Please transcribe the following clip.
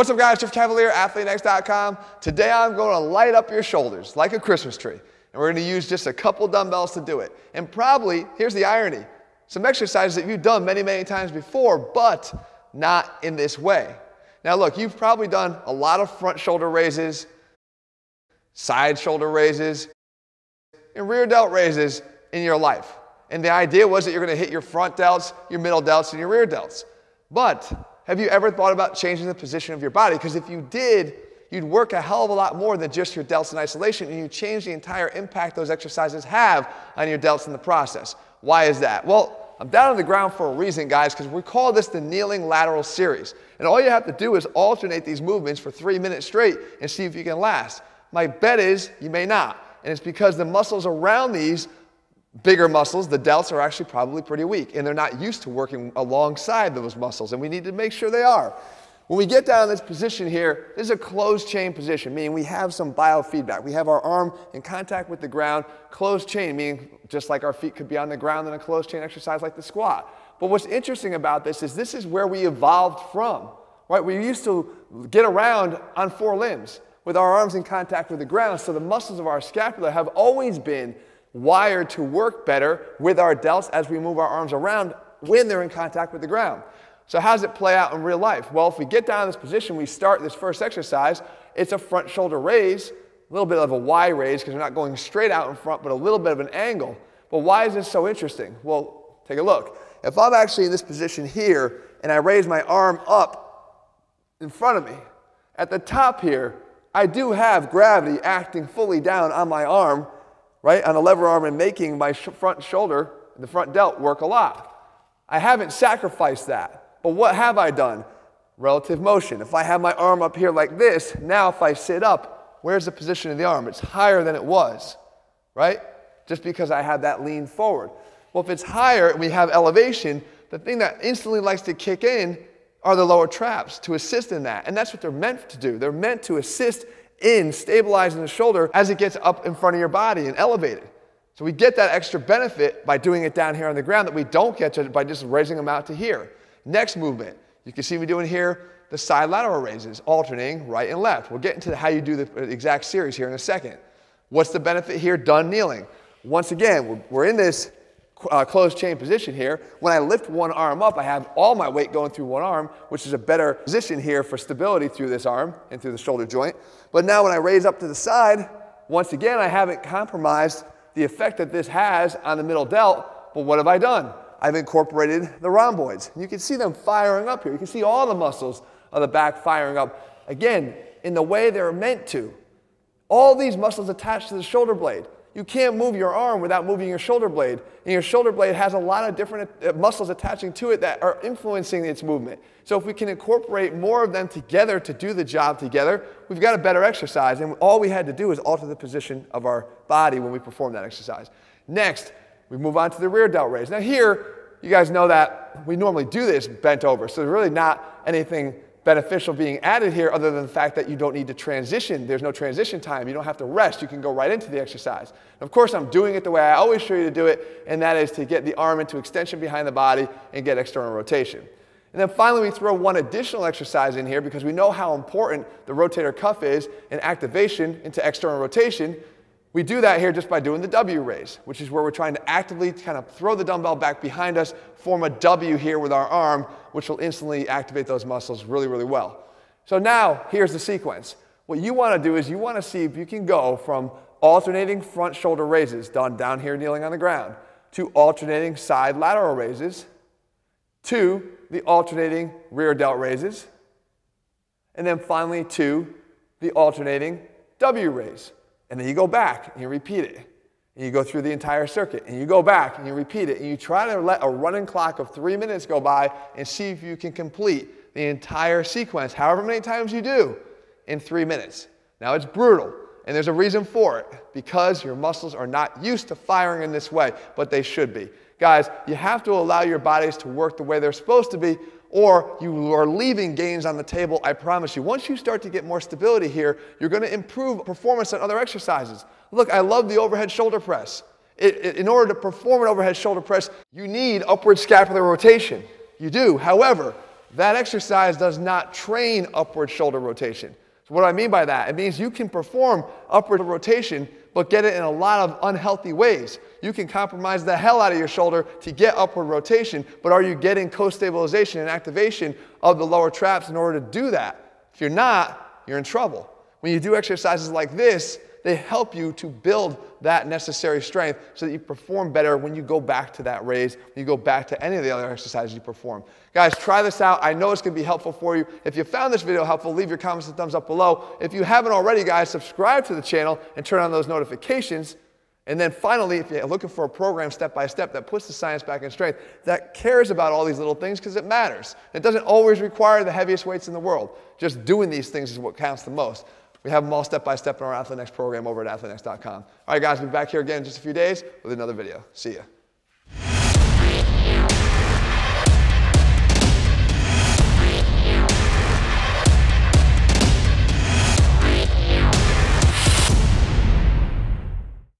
What's up guys, Jeff Cavaliere, AthleanX.com. Today I'm going to light up your shoulders like a Christmas tree. And we're going to use just a couple dumbbells to do it. And probably, here's the irony, some exercises that you've done many, many times before, but not in this way. Now look, you've probably done a lot of front shoulder raises, side shoulder raises, and rear delt raises in your life. And the idea was that you're going to hit your front delts, your middle delts, and your rear delts. But have you ever thought about changing the position of your body? Because if you did, you'd work a hell of a lot more than just your delts in isolation, and you change the entire impact those exercises have on your delts in the process. Why is that? Well, I'm down on the ground for a reason, guys, because we call this the kneeling lateral series. And all you have to do is alternate these movements for three minutes straight and see if you can last. My bet is you may not. And it's because the muscles around these bigger muscles, the delts are actually probably pretty weak and they're not used to working alongside those muscles and we need to make sure they are. When we get down in this position here, this is a closed chain position, meaning we have some biofeedback. We have our arm in contact with the ground, closed chain, meaning just like our feet could be on the ground in a closed chain exercise like the squat. But what's interesting about this is this is where we evolved from, right? We used to get around on four limbs with our arms in contact with the ground, so the muscles of our scapula have always been wired to work better with our delts as we move our arms around when they're in contact with the ground. So how does it play out in real life? Well, if we get down in this position, we start this first exercise, it's a front shoulder raise, a little bit of a Y raise because we're not going straight out in front, but a little bit of an angle. But why is this so interesting? Well, take a look. If I'm actually in this position here and I raise my arm up in front of me, at the top here, I do have gravity acting fully down on my arm right, on a lever arm and making my sh front shoulder, the front delt, work a lot. I haven't sacrificed that. But what have I done? Relative motion. If I have my arm up here like this, now if I sit up, where's the position of the arm? It's higher than it was, right? Just because I have that lean forward. Well, if it's higher and we have elevation, the thing that instantly likes to kick in are the lower traps to assist in that. And that's what they're meant to do. They're meant to assist in stabilizing the shoulder as it gets up in front of your body and elevated. So we get that extra benefit by doing it down here on the ground that we don't get by just raising them out to here. Next movement, you can see me doing here the side lateral raises, alternating right and left. We'll get into how you do uh, the exact series here in a second. What's the benefit here? Done kneeling. Once again, we're in this uh, closed chain position here. When I lift one arm up, I have all my weight going through one arm, which is a better position here for stability through this arm and through the shoulder joint. But now when I raise up to the side, once again, I haven't compromised the effect that this has on the middle delt, but what have I done? I've incorporated the rhomboids. You can see them firing up here. You can see all the muscles of the back firing up. Again, in the way they're meant to. All these muscles attached to the shoulder blade. You can't move your arm without moving your shoulder blade. And your shoulder blade has a lot of different uh, muscles attaching to it that are influencing its movement. So if we can incorporate more of them together to do the job together, we've got a better exercise. And all we had to do is alter the position of our body when we perform that exercise. Next, we move on to the rear delt raise. Now here, you guys know that we normally do this bent over. So there's really not anything beneficial being added here other than the fact that you don't need to transition. There's no transition time. You don't have to rest. You can go right into the exercise. Of course, I'm doing it the way I always show you to do it, and that is to get the arm into extension behind the body and get external rotation. And then finally, we throw one additional exercise in here because we know how important the rotator cuff is in activation into external rotation. We do that here just by doing the W raise, which is where we're trying to actively kind of throw the dumbbell back behind us, form a W here with our arm, which will instantly activate those muscles really, really well. So now, here's the sequence. What you want to do is you want to see if you can go from alternating front shoulder raises, done down here kneeling on the ground, to alternating side lateral raises, to the alternating rear delt raises, and then finally to the alternating W raise. And then you go back and you repeat it. And you go through the entire circuit and you go back and you repeat it. And you try to let a running clock of three minutes go by and see if you can complete the entire sequence, however many times you do, in three minutes. Now it's brutal. And there's a reason for it because your muscles are not used to firing in this way, but they should be. Guys, you have to allow your bodies to work the way they're supposed to be, or you are leaving gains on the table, I promise you. Once you start to get more stability here, you're going to improve performance on other exercises. Look, I love the overhead shoulder press. It, it, in order to perform an overhead shoulder press, you need upward scapular rotation. You do. However, that exercise does not train upward shoulder rotation. So what do I mean by that? It means you can perform upward rotation, but get it in a lot of unhealthy ways. You can compromise the hell out of your shoulder to get upward rotation, but are you getting co-stabilization and activation of the lower traps in order to do that? If you're not, you're in trouble. When you do exercises like this, they help you to build that necessary strength so that you perform better when you go back to that raise, when you go back to any of the other exercises you perform. Guys, try this out. I know it's going to be helpful for you. If you found this video helpful, leave your comments and thumbs up below. If you haven't already, guys, subscribe to the channel and turn on those notifications. And then finally, if you're looking for a program step by step that puts the science back in strength, that cares about all these little things because it matters. It doesn't always require the heaviest weights in the world. Just doing these things is what counts the most. We have them all step by step in our AthleanX program over at athleanx.com. All right, guys, we'll be back here again in just a few days with another video. See ya.